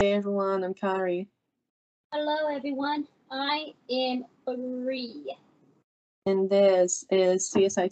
Hey everyone, I'm Kari. Hello, everyone. I am Bree. And this is CSI.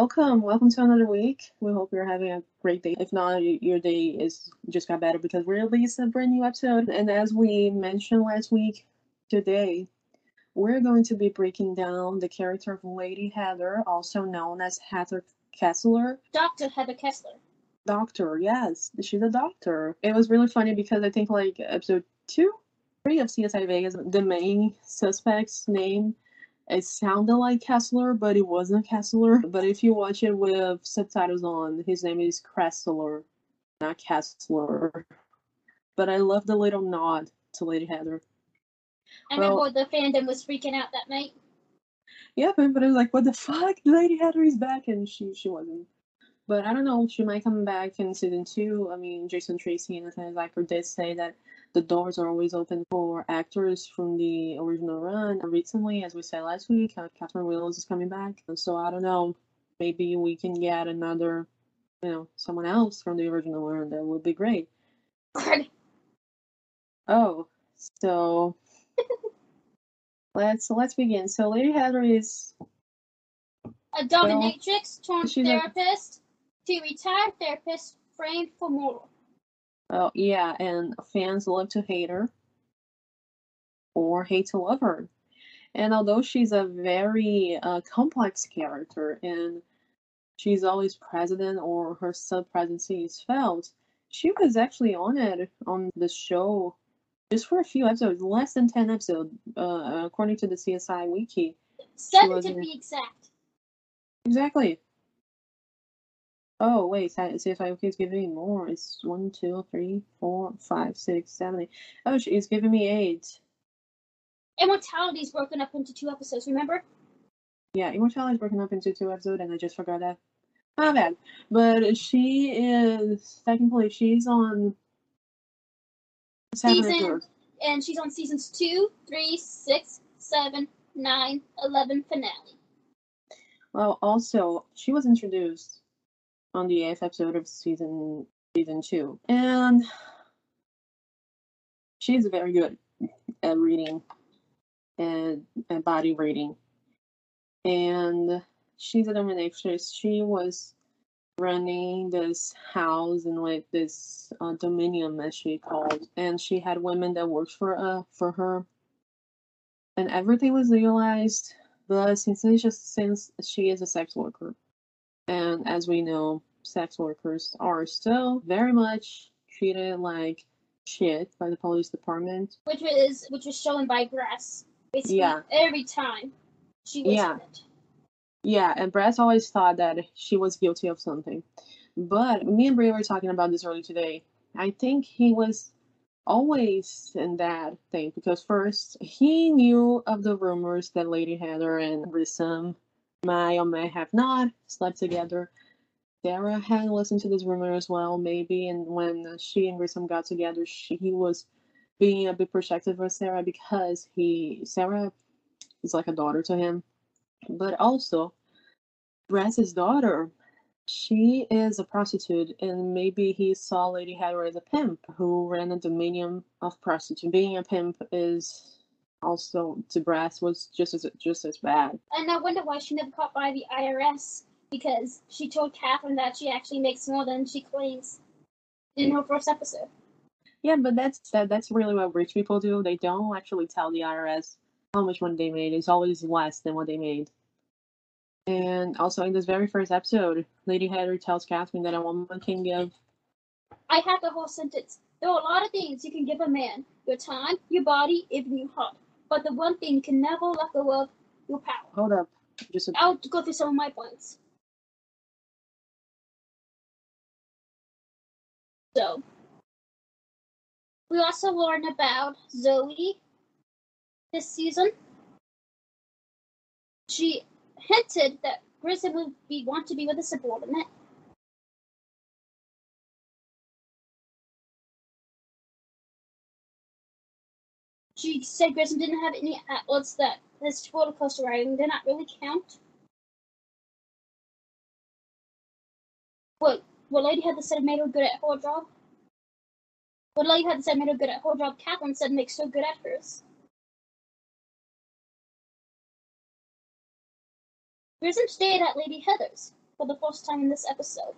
Welcome, welcome to another week. We hope you're having a great day. If not, your day is just got better because we released a brand new episode. And as we mentioned last week, today we're going to be breaking down the character of Lady Heather, also known as Heather Kessler. Dr. Heather Kessler. Doctor, yes, she's a doctor. It was really funny because I think like episode two, three of CSI Vegas, the main suspect's name, it sounded like Kessler, but it wasn't Kessler. But if you watch it with subtitles on, his name is Kressler, not Kessler. But I love the little nod to Lady Heather. I Well- remember the fandom was freaking out that night. Yeah, but but I was like, what the fuck? Lady Heather is back, and she she wasn't. But I don't know. She might come back in season two. I mean, Jason Tracey and Nathaniel Zuiker did say that the doors are always open for actors from the original run. Recently, as we said last week, uh, Catherine Willows is coming back. So I don't know. Maybe we can get another, you know, someone else from the original run. That would be great. Oh, so let's let's begin. So Lady Heather is A dominatrix turned she's a- therapist to retired therapist framed for murder. Oh yeah, and fans love to hate her or hate to love her. And although she's a very uh, complex character and she's always president or her sub presidency is felt, she was actually on it on the show just for a few episodes, less than 10 episodes, uh, according to the CSI Wiki. Seven to be exact. Exactly. Oh wait, si- CSI Wiki is giving me more. It's one, two, three, four, five, six, seven, eight. Oh, she- it's giving me eight. Immortality is broken up into two episodes, remember? Yeah, Immortality is broken up into two episodes, and I just forgot that. My bad. But she is technically she's on seven Season- And she's on seasons two, three, six, seven, nine, eleven finale. Well, also she was introduced on the eighth episode of season season two, and she's very good at reading and, and body reading. And she's a dominatrix. She was running this house and like this uh, dominion, as she called, and she had women that worked for uh for her, and everything was legalized. But since just since she is a sex worker, and as we know, sex workers are still very much treated like shit by the police department. Which was which was shown by Brass. Basically Yeah. every time she was Yeah. it. Yeah, and Brass always thought that she was guilty of something. But me and Bree were talking about this earlier today. I think he was always in that thing because first he knew of the rumors that Lady Heather and Grissom may or may have not slept together. Sara had listened to this rumor as well, maybe, and when she and Grissom got together, she, he was being a bit protective of Sara because he Sara is like a daughter to him but also Brass's daughter, she is a prostitute, and maybe he saw Lady Heather as a pimp who ran a dominion of prostitute. Being a pimp is also to Brass was just as just as bad. And I wonder why she never caught by the IRS because she told Catherine that she actually makes more than she claims in her first episode. Yeah, but that's that, that's really what rich people do. They don't actually tell the IRS how much money they made. It's always less than what they made. And also in this very first episode, Lady Heather tells Catherine that a woman can give I have the whole sentence. There are a lot of things you can give a man your time, your body, even your heart. But the one thing you can never let go of your power. hold up just a I'll go through some of my points. So, we also learn about Zoe, this season. She hinted that Grissom would be want to be with a subordinate. She said Grissom didn't have any uh, outlets that his roller coaster riding did not really count. What what lady Heather said made her good at her job? What lady Heather said made her good at her job? Catherine said makes her good at hers. Grissom stayed at Lady Heather's for the first time in this episode.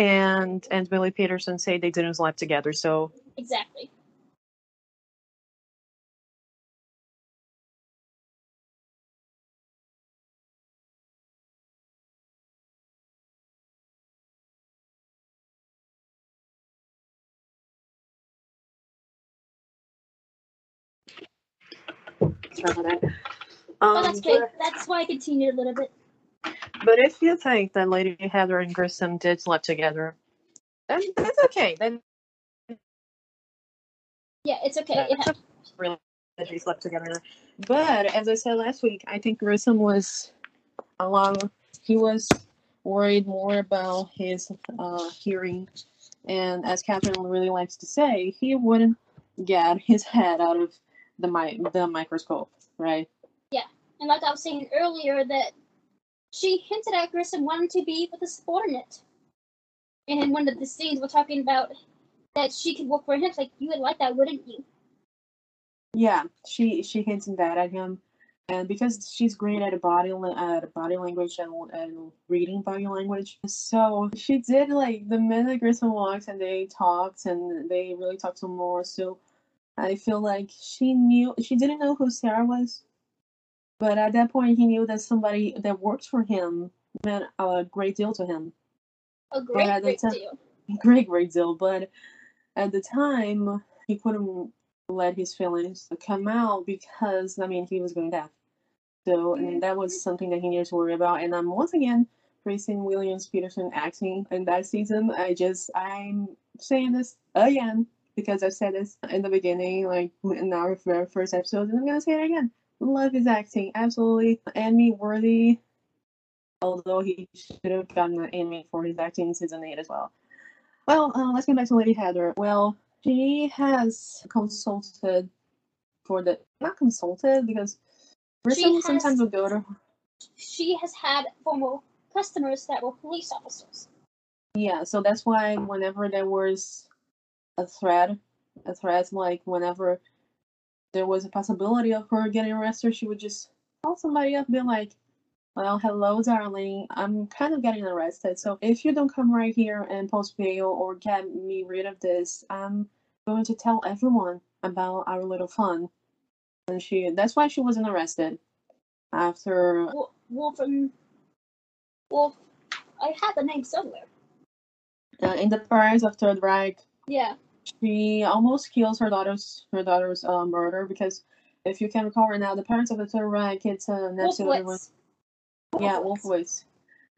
And and Billy Petersen say they didn't sleep together, so Exactly. sorry about that. But Um, that's okay. That's why I continued a little bit. But if you think that Lady Heather and Grissom did sleep together, then that's okay. Then Yeah, it's okay. That's really that they slept together. But as I said last week, I think Grissom was along. He was worried more about his uh, hearing, and as Catherine really likes to say, he wouldn't get his head out of the mi- the microscope, right? Yeah, and like I was saying earlier, that she hinted at Grissom wanting to be with a subordinate. And in one of the scenes, we're talking about that she could work for him. It's like, you would like that, wouldn't you? Yeah, she she hinted that at him, and because she's great at body at body language and, and reading body language, so she did like the minute Grissom walks and they talked and they really talked some more. So I feel like she knew she didn't know who Sara was, but at that point he knew that somebody that worked for him meant a great deal to him A great, great time- deal. great, great deal. But at the time, he couldn't let his feelings come out because, I mean, he was going deaf. So, and mm-hmm. that was something that he needed to worry about. And I'm once again praising Williams Petersen acting in that season. I just, I'm saying this again because I said this in the beginning, like in our very first episode, and I'm going to say it again. Love his acting. Absolutely Emmy worthy. Although he should have gotten an Emmy for his acting in season 8 as well. Well, uh, let's get back to Lady Heather. Well, she has consulted for the not consulted because Grissom has- sometimes would go to She has had former customers that were police officers. yeah, so that's why whenever there was a threat, a threat like whenever there was a possibility of her getting arrested, she would just call somebody up, be like, "Well, hello, darling, I'm kind of getting arrested. So if you don't come right here and post bail or get me rid of this, I'm going to tell everyone about our little fun." And she that's why she wasn't arrested after Wolf, Wolf and Wolf. I had the name somewhere. uh, in the Pirates of Third Reich. Yeah. She almost kills her daughter's her daughter's uh, murder because if you can recall right now, the Pirates of the Third Reich, it's uh, Nancy Wolfowitz. yeah, Wolfowitz.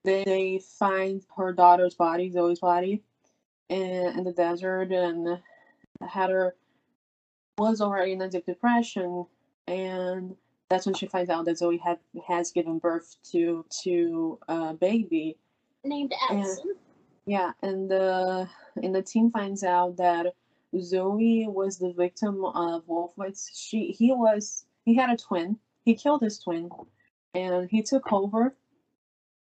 They they find her daughter's body, Zoe's body, in in the desert, and Heather was already in a deep depression, and that's when she finds out that Zoe had has given birth to to a baby, Named Allison. yeah, and the and the team finds out that Zoe was the victim of Wolfowitz. She he was he had a twin. He killed his twin, and he took over.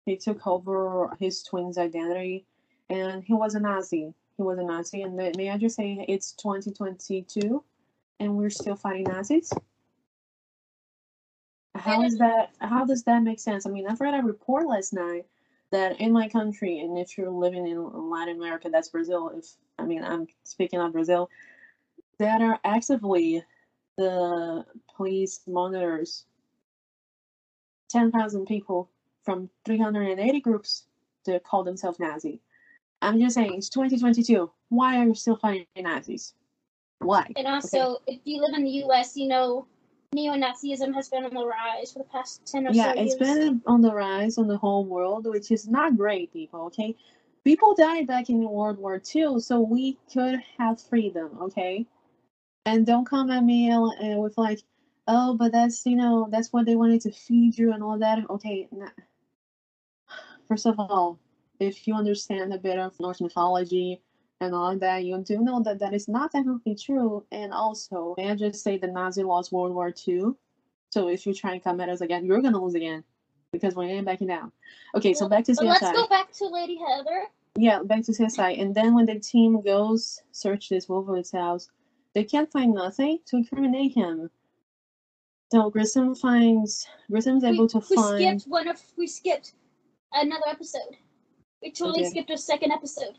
He took over his twin's identity, and he was a Nazi. He was a Nazi, and the, may I just say it's 2022, and we're still fighting Nazis. How is that? How does that make sense? I mean, I've read a report last night that in my country, and if you're living in Latin America, that's Brazil. If I mean, I'm speaking of Brazil, that are actively the police monitors 10,000 people from 380 groups to call themselves Nazi. I'm just saying, it's 2022. Why are you still fighting Nazis? Why? And also, if you live in the U.S., you know neo-Nazism has been on the rise for the past ten or so years. yeah, it's been on the rise on the whole world, which is not great, people. Okay, people died back in World War II, so we could have freedom, okay? And don't come at me uh, with like, oh, but that's you know that's what they wanted to feed you and all that. Okay, nah. first of all, if you understand a bit of Norse mythology and all that, you do know that that is not definitely true. And also, may I just say the Nazi lost World War II? So if you try and come at us again, you're gonna lose again because we ain't backing down. Okay, so back to CSI. let's go back to Lady Heather. Yeah, back to CSI. And then when the team goes search this Wolfwood's house, they can't find nothing to incriminate him. So Grissom finds Grissom's We, able to we find skipped one of we skipped another episode. We totally Okay. skipped a second episode.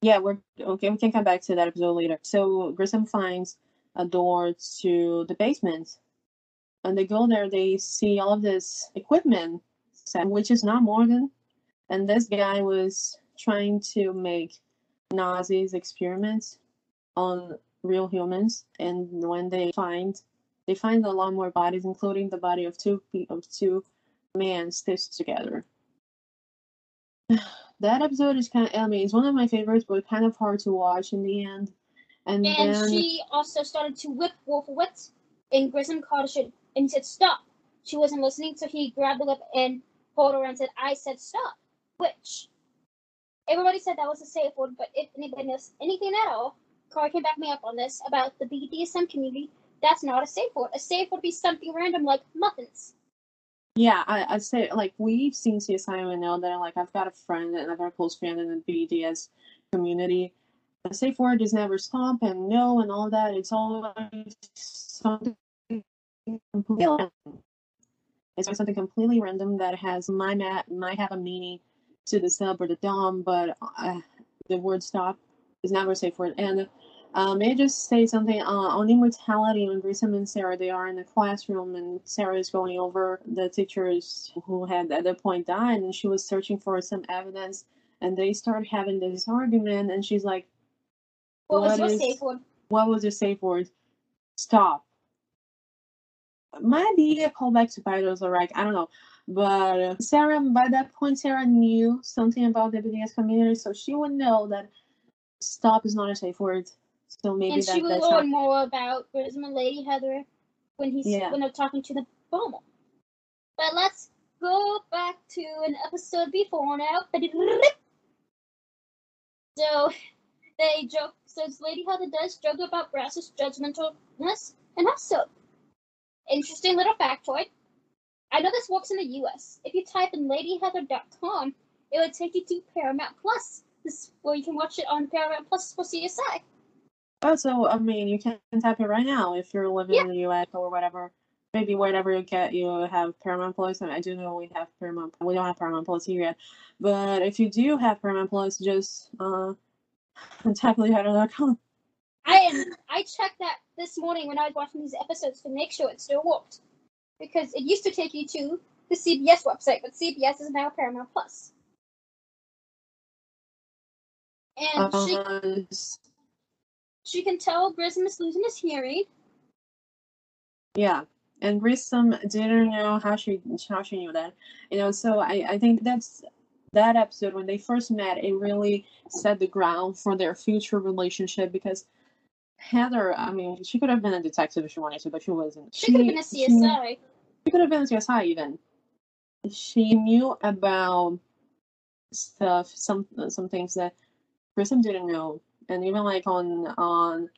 Yeah, we're okay, we can come back to that episode later. So Grissom finds a door to the basement. And they go there, they see all of this equipment, which is not Morgan. And this guy was trying to make Nazis experiments on real humans. And when they find they find a lot more bodies, including the body of two of two men stitched together. that episode is kind of I mean it's one of my favorites, but kind of hard to watch in the end. And, And then she also started to whip Wolfowitz, and Grissom called her shit, and he said stop. She wasn't listening, so he grabbed the whip and pulled her and said, "I said stop." Which everybody said that was a safe word, but if anybody knows anything at all, Kari can back me up on this about the BDSM community. That's not a safe word. A safe would be something random like muffins. Yeah, I, I'd say like we've seen CSI and know that like I've got a friend and I've got a close friend in the BDS community. The safe word is never stop and no and all that. It's always something completely. It's something completely random that has my mat might have a meaning to the sub or the dom, but uh, the word stop is never a safe word. And um, may I just say something uh, on immortality when Grissom and Sara they are in the classroom and Sara is going over the teachers who had at that point died and she was searching for some evidence and they start having this argument and she's like, What, was What your is- safe word? "What was your safe word? Stop." Might be a callback to Pyros or like I don't know, but Sara by that point Sara knew something about the BDS community, so she would know that stop is not a safe word. So maybe and that, she how learn more about Grissom and Lady Heather when he's Yeah. when they're talking to the bomber. But let's go back to an episode before now. So they joke. So Lady Heather does joke about Brass's judgmentalness and also interesting little factoid. I know this works in the U.S. If you type in LadyHeather.com, it would take you to Paramount Plus. This where you can watch it on Paramount Plus for CSI. Oh, so I mean, you can type it right now if you're living in the US or whatever. Maybe wherever you get, you have Paramount Plus. And I do know we have Paramount. We don't have Paramount Plus here yet, but if you do have Paramount Plus, just uh, type LadyHeather.com. I am. I checked that this morning when I was watching these episodes to make sure it still worked, because it used to take you to the CBS website, but CBS is now Paramount Plus. And she Uh, she can tell Grissom is losing his hearing. yeah, and Grissom didn't know how she how she knew that. You know, so I I think that's that episode when they first met. It really set the ground for their future relationship because. Heather, I mean, she could have been a detective if she wanted to, but she wasn't. She could have been a she- CSI. She could have been a CSI even. She knew about stuff, some some things that Grissom didn't know, and even like on on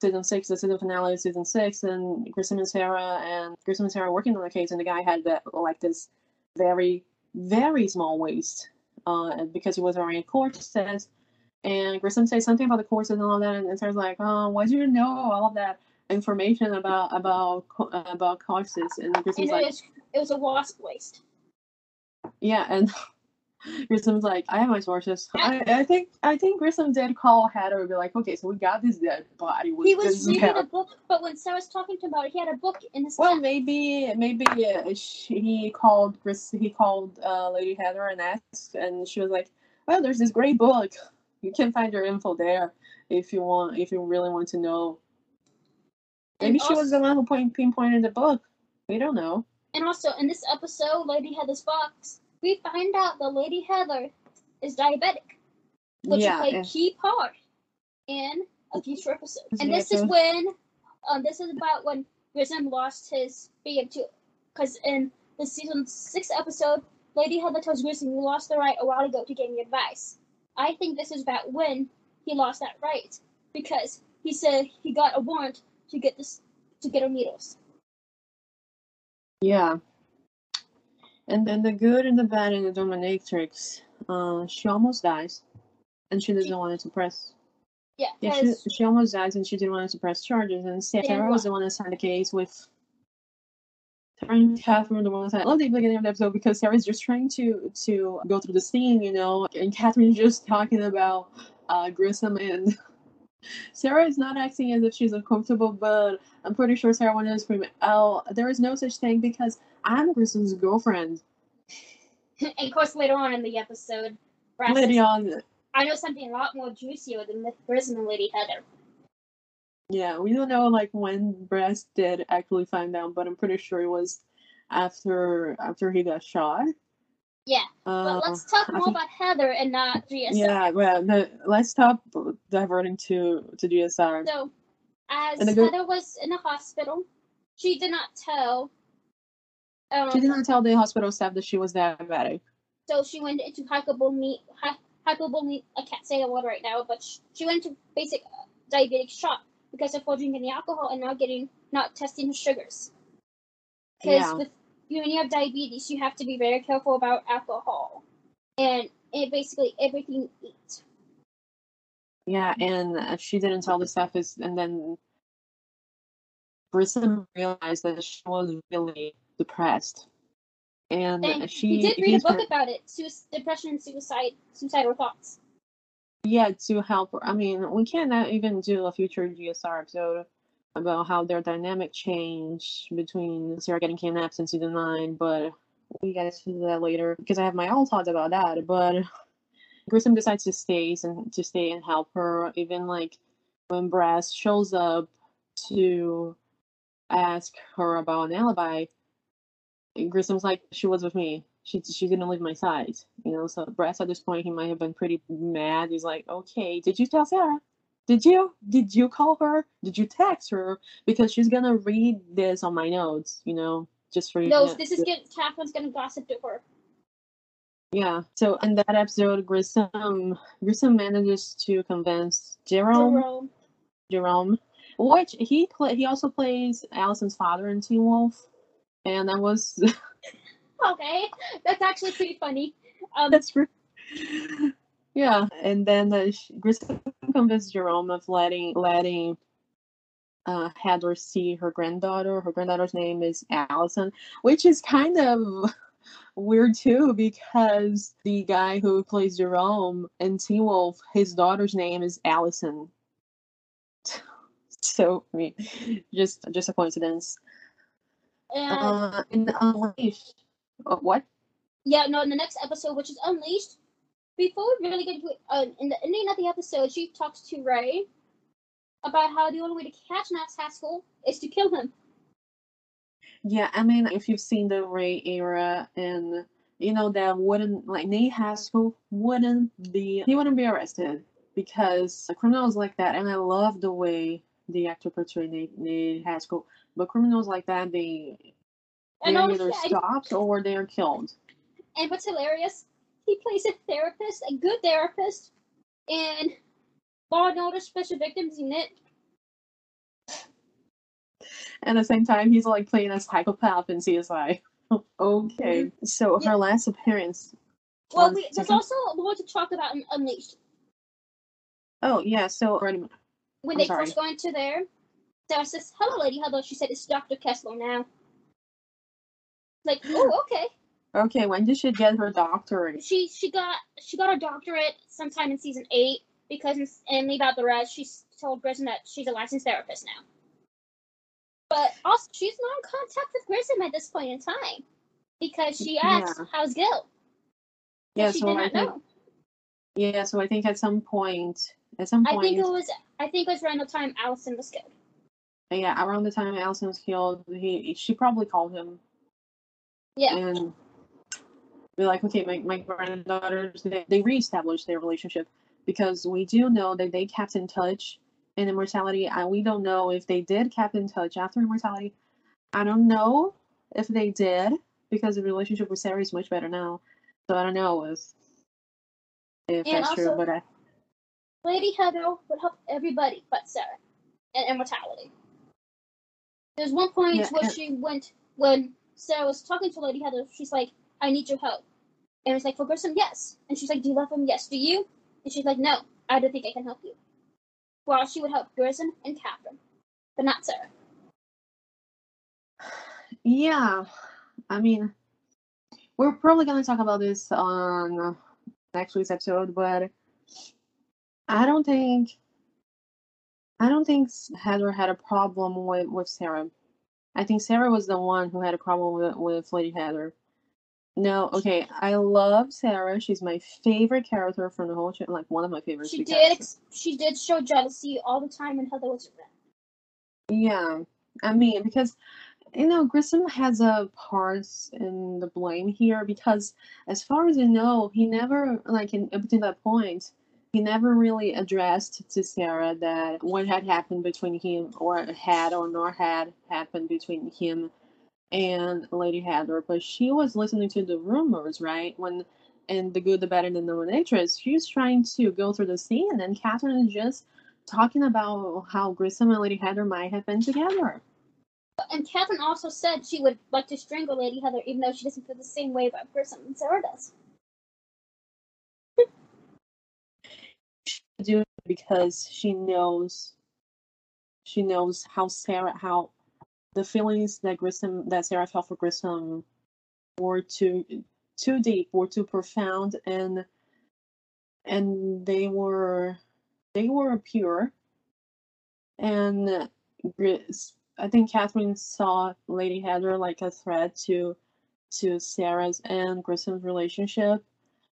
season six, the season finale of season six, and Grissom and Sara and Grissom and Sara working on the case, and the guy had that like this very very small waist, uh, because he was wearing a corset, and Grissom said something about the courses and all that, and Sara's like, oh, why do you know all of that? information about about about corsets and And Grissom's it like was it was a wasp waist." yeah and Grissom's like I have my sources I, I think I think Grissom did call Heather and be like okay so we got this dead body with He was reading hair." a book, but when Sara was talking to him about it, he had a book in his well lap. maybe maybe uh, she, he called Gris he called uh, Lady Heather and asked and she was like well there's this great book you can find your info there if you want if you really want to know maybe she was the one who point, pinpointed the book we don't know And also in this episode, Lady Heather's box, we find out that Lady Heather is diabetic, which yeah, play a key part in a future episode. And this is when, um, this is about when Grissom lost his freedom to, because in the season six episode, Lady Heather tells Grissom you lost the right a while ago to give me advice. I think this is about when he lost that right because he said he got a warrant to get this to get her needles. Yeah. And then the good and the bad in the dominatrix, uh, she almost dies, and she doesn't want to press. Yeah, Yeah, she, she almost dies, and she didn't want to press charges. And Sarah was the one that signed the case with. Sara and Catherine, the one that signed. I love the beginning of the episode because Sara's just trying to to go through the scene, you know, and Catherine's just talking about uh, Grissom and. Sara is not acting as if she's uncomfortable, but I'm pretty sure Sarah wanted to scream, "Oh, there is no such thing because I'm Grissom's girlfriend." and of course later on in the episode, Brass says, on, I know something a lot more juicier than the Grissom and Lady Heather. Yeah, we don't know like when Brass did actually find out, but I'm pretty sure it was after after he got shot. Yeah, Uh, But let's talk more think- about Heather and not GSR. Yeah, well, let's stop diverting to to GSR. So, as good- Heather was in the hospital, she did not tell. Um, She did not tell the hospital staff that she was diabetic. So she went into hy- hypobulemi- I can't say the word right now, but sh- she went to basic uh, diabetic shock because of drinking the alcohol and not getting, not testing her sugars. Because Yeah. with you, when you have diabetes, you have to be very careful about alcohol, and it basically everything you eat. Yeah, and uh, she didn't tell the staff is, and then Grissom realized that she was really depressed, and And she he did read a book her- about it: Suic- depression and suicide, suicidal thoughts. Yeah to help. I mean, we cannot even do a future GSR episode about how their dynamic changed between Sara getting kidnapped in season nine, but we get to that later because I have my own thoughts about that. But Grissom decides to stay and to stay and help her, even like when Brass shows up to ask her about an alibi. Grissom's like, she was with me. She she didn't leave my side, you know. So Brass at this point he might have been pretty mad. He's like, okay, did you tell Sara? Did you? Did you call her? Did you text her? Because she's gonna read this on my notes, you know, just for you. No, this is get Catherine's gonna gossip to her. yeah. So in that episode, Grissom Grissom manages to convince Jerome Jerome. Jerome, which he play he also plays Allison's father in Teen Wolf, and that was Okay, that's actually pretty funny. Um, that's re- yeah. And then uh, sh- Grissom convinced Jerome of letting letting uh, Heather see her granddaughter. Her granddaughter's name is Allison, which is kind of weird too because the guy who plays Jerome in Teen Wolf, his daughter's name is Allison. So I mean, just just a coincidence. and Uh, in Unleashed, uh, what? yeah, no, in the next episode, which is Unleashed, before we really get into it, uh, in the ending of the episode, she talks to Ray about how the only way to catch Max Haskell is to kill him. Yeah, I mean, if you've seen the Ray era, and you know that wouldn't like Nate Haskell wouldn't be he wouldn't be arrested because criminals like that, and I love the way the actor portrayed Nate, Nate Haskell. But criminals like that, they And they're honestly, either I- stopped or they are killed. And what's hilarious, he plays a therapist, a good therapist, in Law and Order Special Victims Unit. And at the same time, he's like playing a psychopath in CSI. okay, mm-hmm. so Yeah. her last appearance. Well, One we, there's second. also more to talk about in Unleashed. Oh yeah, so wait a minute. When I'm they sorry. first go into there, Sarah says, Hello, Lady Heather. She said, It's Dr. Kessler now. Like, oh, okay. Okay, when did she get her doctorate? She she got she got her doctorate sometime in season eight because in, and leave out the rest. She told Grissom that she's a licensed therapist now. But also, she's not in contact with Grissom at this point in time because she asked, Yeah. "How's Gil?" Yeah, she so did I not think know. yeah, so I think at some point, at some point, I think it was I think it was around the time Allison was killed. yeah, around the time Allison was killed, he she probably called him Yeah. and be like, okay, my, my granddaughters, they, they reestablished their relationship because we do know that they kept in touch in immortality. And we don't know if they did kept in touch after immortality. I don't know if they did because the relationship with Sara is much better now. So I don't know if, if And that's true, but I, Lady Heather would help everybody but Sara in immortality. There's one point Yeah, where and- she went when Sara was talking to Lady Heather. She's like, "I need your help," and it's like for Grissom, yes. And she's like, "Do you love him? Yes. Do you?" And she's like, "No, I don't think I can help you." Well, she would help Grissom and Catherine, but not Sara. yeah, I mean, we're probably going to talk about this on next week's episode, but I don't think I don't think Heather had a problem with, with Sara. I think Sara was the one who had a problem with, with Lady Heather. No, okay, I love Sara. She's my favorite character from the whole show, like one of my favorites. She did. Ex- she did show jealousy all the time when Heather was around. Yeah, I mean, because you know, Grissom has a part in the blame here because, as far as I know, he never, like, in, up to that point, he never really addressed to Sara that what had happened between him, or had or not had happened between him and Lady Heather. But she was listening to the rumors, right? When in The Good, the Bad, and the Dominatrix, she was trying to go through the scene, and Catherine is just talking about how Grissom and Lady Heather might have been together. And Catherine also said she would like to strangle Lady Heather, even though she doesn't feel the same way about Grissom and Sara does. Do because she knows she knows how Sara how the feelings that Grissom that Sara felt for Grissom were too too deep, were too profound and and they were they were pure. And I think Catherine saw Lady Heather like a threat to to Sara's and Grissom's relationship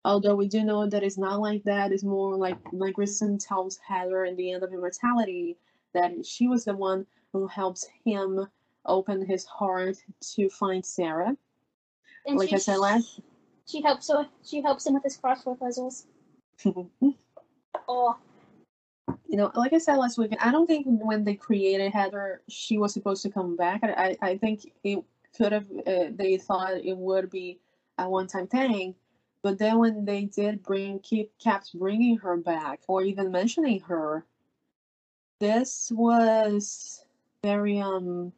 although we do know that it's not like that it's more like like Grissom tells Heather in the end of immortality that she was the one who helps him open his heart to find Sara. And Like she, I said last she helps she helps him with his crossword puzzles. oh, you know, like I said last week, I don't think when they created Heather, she was supposed to come back. I, I, I think it could have, uh, they thought it would be a one time thing. But then when they did bring, keep, kept bringing her back or even mentioning her, this was very, um,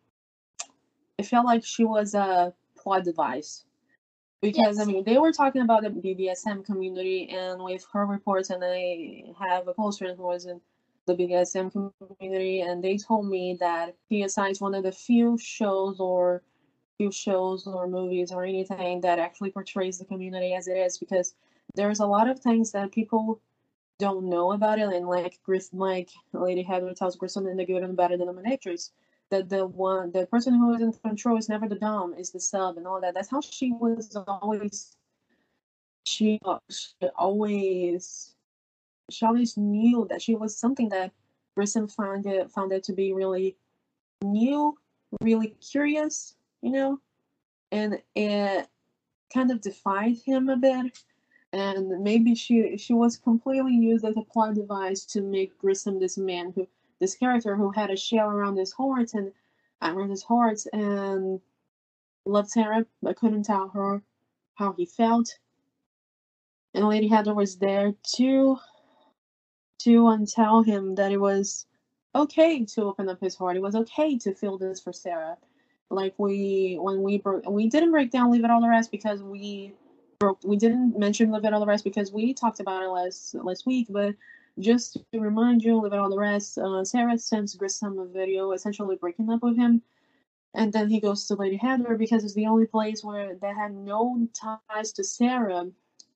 it felt like she was a plot device. Because I mean, they were talking about the BDSM community, and with her reports, and I have a close friend who was in the BDSM community, and they told me that CSI is one of the few shows or shows or movies or anything that actually portrays the community as it is, because there's a lot of things that people don't know about it, and like Gris, like Lady Heather tells Grissom in the good and the bad and the dominatrix, that the one the person who is in control is never the dom, is the sub and all that. That's how she was always. She, she always she always knew that she was something that Grissom found it found it to be really new, really curious, you know, and it kind of defied him a bit. And maybe she she was completely used as a plot device to make Grissom this man who this character who had a shell around his heart and around his heart and loved Sara but couldn't tell her how he felt. And Lady Heather was there to to um, tell him that it was okay to open up his heart. It was okay to feel this for Sara. Like we when we broke we didn't break down Leave Out All the Rest because we broke we didn't mention Leave Out All the Rest because we talked about it last last week, but just to remind you, Leave Out All the Rest, uh, Sara sends Grissom a video essentially breaking up with him. And then he goes to Lady Heather because it's the only place where they had no ties to Sara.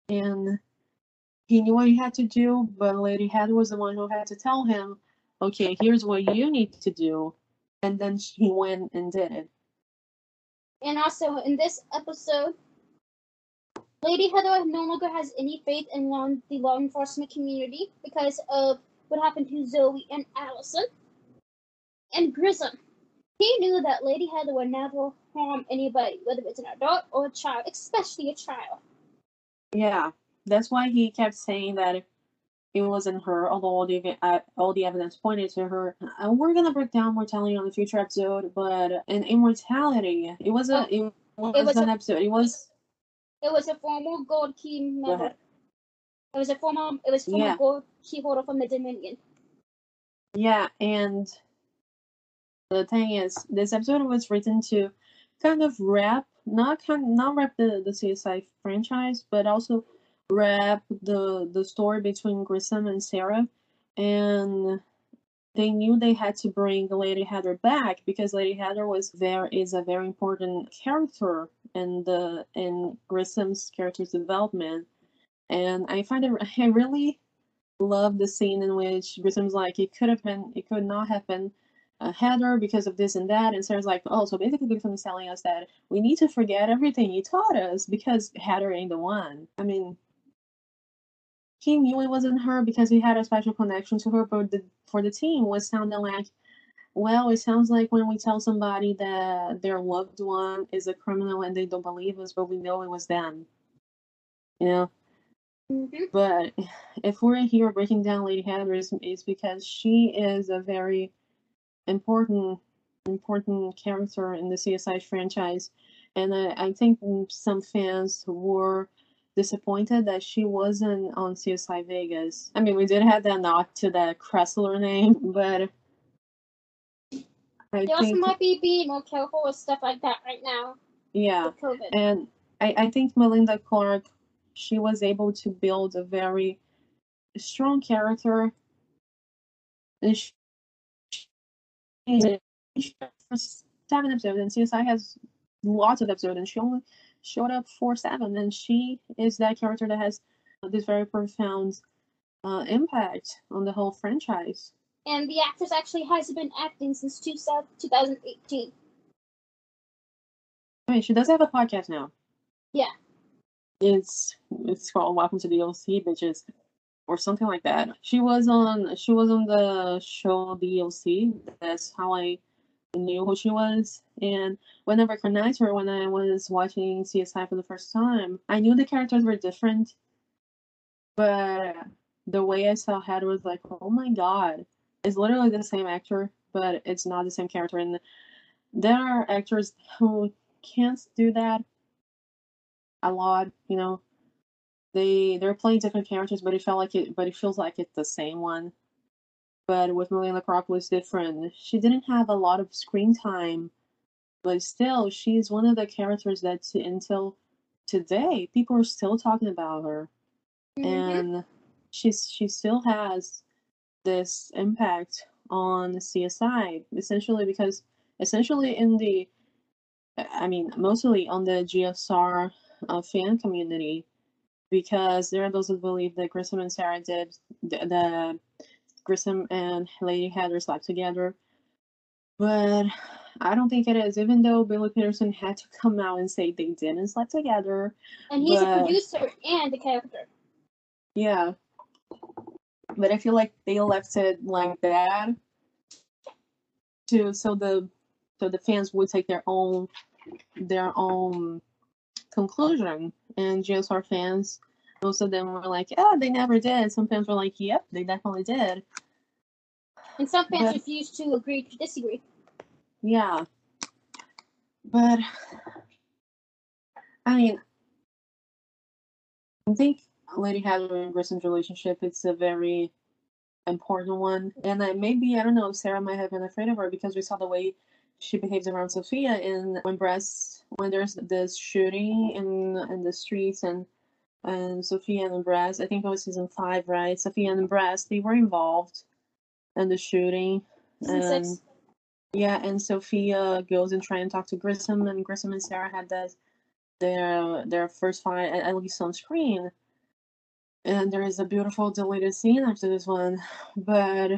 And he knew what he had to do, but Lady Heather was the one who had to tell him, okay, here's what you need to do. And then he went and did it. And also in this episode, Lady Heather no longer has any faith in law, the law enforcement community because of what happened to Zoe and Allison. And Grissom, he knew that Lady Heather would never harm anybody, whether it's an adult or a child, especially a child. Yeah, that's why he kept saying that it wasn't her, although all the uh, all the evidence pointed to her. Uh, we're gonna break down mortality on the future episode, but in immortality, it was a it was, It was an a- episode. It was It was a former gold key member. It was a former. It was former Yeah. gold key holder from the Dominion. Yeah, and the thing is, this episode was written to kind of wrap, not kind, not wrap the the CSI franchise, but also wrap the the story between Grissom and Sara, and they knew they had to bring Lady Heather back because Lady Heather was there is a very important character in the in Grissom's character's development, and I find it I really love the scene in which Grissom's like it could have been it could not have been uh, Heather because of this and that, and Sara's like, oh, so basically Grissom is telling us that we need to forget everything he taught us because Heather ain't the one. I mean, he knew it wasn't her because he had a special connection to her, but the, for the team was sounding like, well, it sounds like when we tell somebody that their loved one is a criminal and they don't believe us, but we know it was them. You know? Mm-hmm. But if we're here breaking down Lady Heather, is is because she is a very important important character in the CSI franchise, and I, I think some fans were disappointed that she wasn't on CSI Vegas. I mean, we did have that nod to the Kressler name, but I They also might be being more careful with stuff like that right now yeah, and I, I think Melinda Clarke, she was able to build a very strong character. And she, she for seven episodes, and CSI has lots of episodes, and she only showed up for seven, and she is that character that has this very profound uh, impact on the whole franchise. And the actress actually hasn't been acting since two, 2018. I mean, she does have a podcast now. Yeah. It's it's called Welcome to the OC, bitches, or something like that. She was on she was on the show The OC. That's how I knew who she was. And when I recognized her when I was watching CSI for the first time, I knew the characters were different, but the way I saw Heather was like, oh my god, it's literally the same actor, but it's not the same character. And there are actors who can't do that a lot, you know. They they're playing different characters, but it felt like it, but it feels like it's the same one. But with Melinda Clarke was different. She didn't have a lot of screen time, but still, she's one of the characters that t- until today people are still talking about her, Mhm. and she's she still has this impact on CSI essentially because essentially in the I mean mostly on the GSR uh, fan community because there are those who believe that Grissom and Sara did the, the Grissom and Lady Heather slept together. But I don't think it is, even though Billy Petersen had to come out and say they didn't sleep together. And he's but- a producer and a character. Yeah. But I feel like they left it like that to so the so the fans would take their own their own conclusion. And GSR fans, most of them were like, "Oh, they never did." Some fans were like, "Yep, they definitely did." And some fans But- refuse to agree to disagree. Yeah. But I mean I think Lady Heather and Grissom's relationship it's a very important one. And I maybe I don't know, Sara might have been afraid of her because we saw the way she behaves around Sophia in when Brass when there's this shooting in in the streets and and Sophia and Brass, I think it was season five, right? Sophia and Brass, they were involved in the shooting. Season And six. yeah, and Sophia goes and try and talk to Grissom, and Grissom and Sara had that their their first fight at, at least on screen. And there is a beautiful deleted scene after this one, but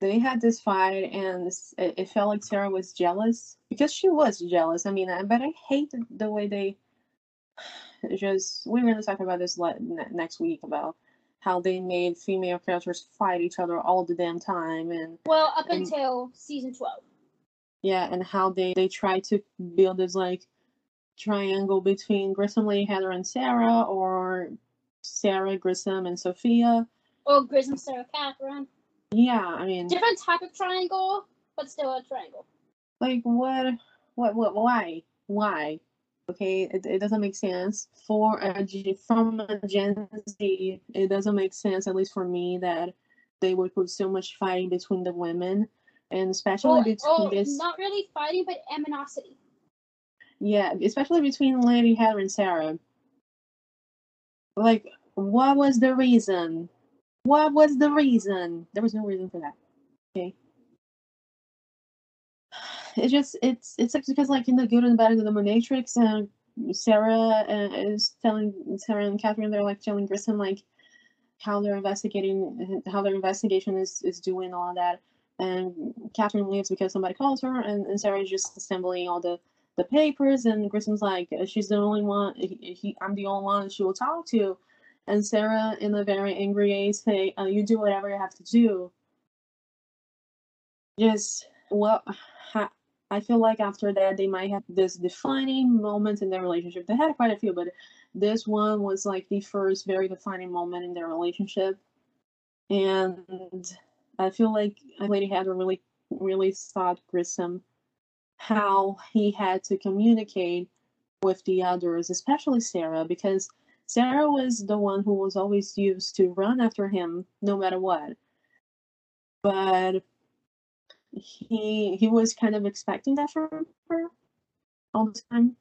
they had this fight, and it, it felt like Sara was jealous because she was jealous. I mean, I, but I hate the way they just. We're gonna talk about this le- ne- next week about how they made female characters fight each other all the damn time, and Well, up and- until season 12. yeah, and how they they try to build this like triangle between Grissom, Lady Heather, and Sara, or Sara, Grissom, and Sophia. Or Grissom, Sara, Catherine. Yeah, I mean, Different type of triangle, but still a triangle. like what, what, what, why, why? Okay, it, it doesn't make sense for a G, from a Gen Z. It doesn't make sense, at least for me, that they would put so much fighting between the women, and especially between this. not really fighting, but aminosity. Yeah, especially between Lady Heather and Sara. Like, what was the reason? What was the reason? There was no reason for that. Okay. It just it's it's like because like in the good and bad of the Matrix, uh, Sara uh, is telling Sara and Catherine they're like telling Grissom like how they're investigating how their investigation is is doing all that, and Catherine leaves because somebody calls her, and, and Sara is just assembling all the the papers, and Grissom's like, uh, she's the only one. He, he, I'm the only one she will talk to, and Sara, in a very angry way, say, uh, "You do whatever you have to do." Yes, well, I feel like after that they might have this defining moment in their relationship. They had quite a few, but this one was like the first very defining moment in their relationship, and I feel like I Lady a really, really thought Grissom how he had to communicate with the others, especially Sara, because Sara was the one who was always used to run after him no matter what. But he he was kind of expecting that from her all the time.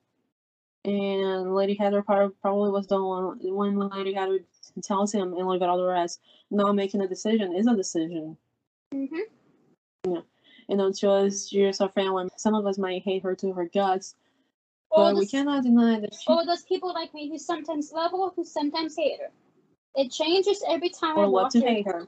And Lady Heather probably was the one when Lady Heather tells him and look at all the rest, not making a decision is a decision Mm-hmm. you know, just just a friend when some of us might hate her to her guts, Or, but we cannot deny that she or those people like me who sometimes love her, who sometimes hate her. It changes every time I or love watch to her. hate her.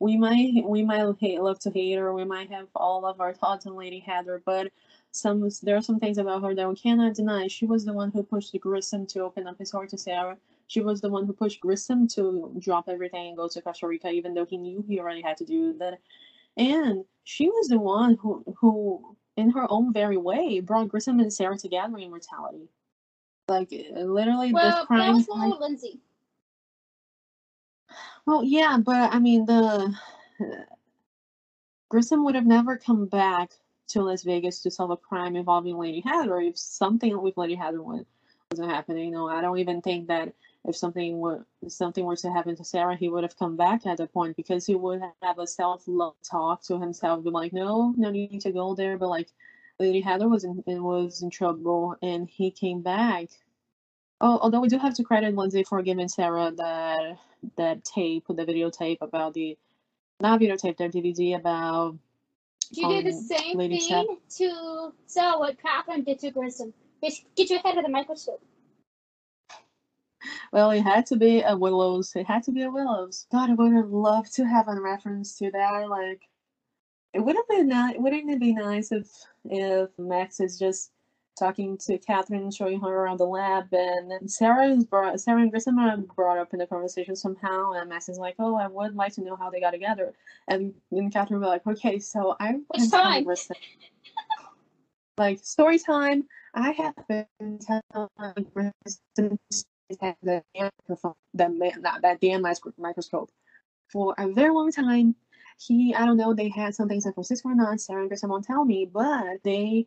We might we might hate love to hate her. We might have all of our thoughts on Lady Heather, but some there are some things about her that we cannot deny. She was the one who pushed Grissom to open up his heart to Sara. She was the one who pushed Grissom to drop everything and go to Costa Rica, even though he knew he already had to do that. And she was the one who who, in her own very way, brought Grissom and Sara together in mortality. Like literally, Well, the that crime. was more Lindsey. Well, yeah, but I mean, the uh, Grissom would have never come back to Las Vegas to solve a crime involving Lady Heather if something with Lady Heather wa- wasn't happening. You know, I don't even think that if something were if something were to happen to Sara, he would have come back at that point because he would have a self love talk to himself, be like, no, no need to go there. But like, Lady Heather was in was in trouble, and he came back. Oh, although we do have to credit Lindsey for giving Sara that that tape, the videotape about the not videotape, their DVD about She did the um, same Lady thing to Sara what Catherine did to Grissom. Just get your head of the microscope. Well, it had to be a Willows. It had to be a Willows. God, I would have loved to have a reference to that. Like, it would have been nice. Wouldn't it be nice if if Max is just talking to Catherine, showing her around the lab, and Sara is brought, Sara and Grissom are brought up in the conversation somehow, and Max is like, "Oh, I would like to know how they got together," and and Catherine would be like, "Okay, so I Which can tell time? Grissom." like story time. I have been telling Grissom microphone, that man, that, that damn microscope for a very long time. He, I don't know, they had something in San Francisco or not. Sara and Grissom won't tell me, but they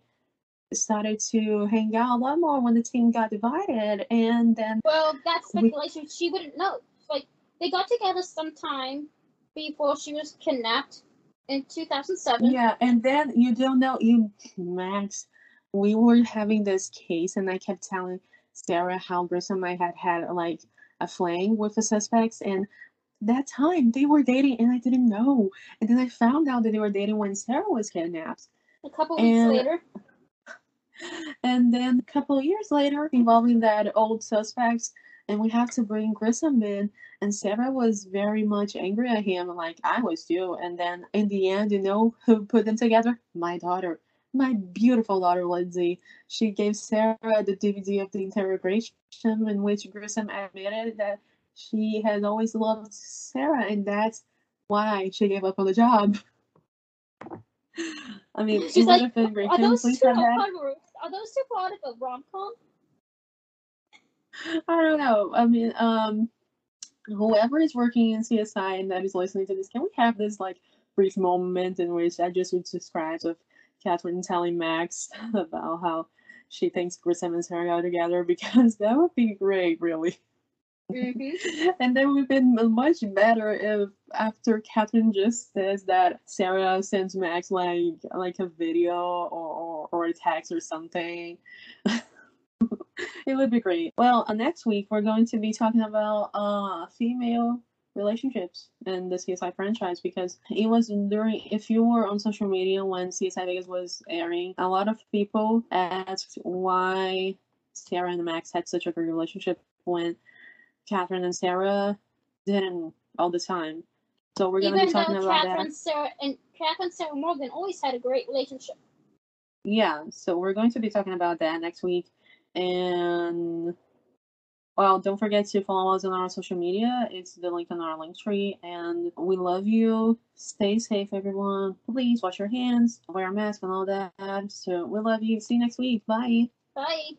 started to hang out a lot more when the team got divided, and then Well, that's We- speculation. She wouldn't know. Like they got together sometime before she was kidnapped in 2007. yeah, and then you don't know you Max. We were having this case, and I kept telling Sara how Grissom might had had like a fling with the suspects, and that time they were dating, and I didn't know. And then I found out that they were dating when Sara was kidnapped. A couple weeks And- later, And then a couple of years later, involving that old suspect, and we have to bring Grissom in. And Sara was very much angry at him, like I was too. And then in the end, you know who put them together? My daughter, my beautiful daughter Lindsey. She gave Sara the DVD of the interrogation in which Grissom admitted that she had always loved Sara, and that's why she gave up on the job. I mean, She's would like, have been great. are those two that? Are those two part of a rom com? I don't know. I mean, um, whoever is working in CSI and that is listening to this, can we have this like brief moment in which I just would describe of Catherine telling Max about how she thinks Grissom and Sara are together because that would be great, really. Mm-hmm. and then would have been much better if after Catherine just says that Sara sends Max like like a video or, or, or a text or something. it would be great. Well, uh, next week we're going to be talking about uh female relationships in the CSI franchise because it was during if you were on social media when CSI Vegas was airing, a lot of people asked why Sara and Max had such a good relationship when Catherine and Sara didn't all the time. So we're gonna be talking though about Catherine that. Sara and Catherine Sara Morgan always had a great relationship. Yeah, so we're going to be talking about that next week. And well, don't forget to follow us on our social media. It's the link on our link tree. And we love you. Stay safe, everyone. Please wash your hands, wear a mask, and all that. So we love you. See you next week. Bye. Bye.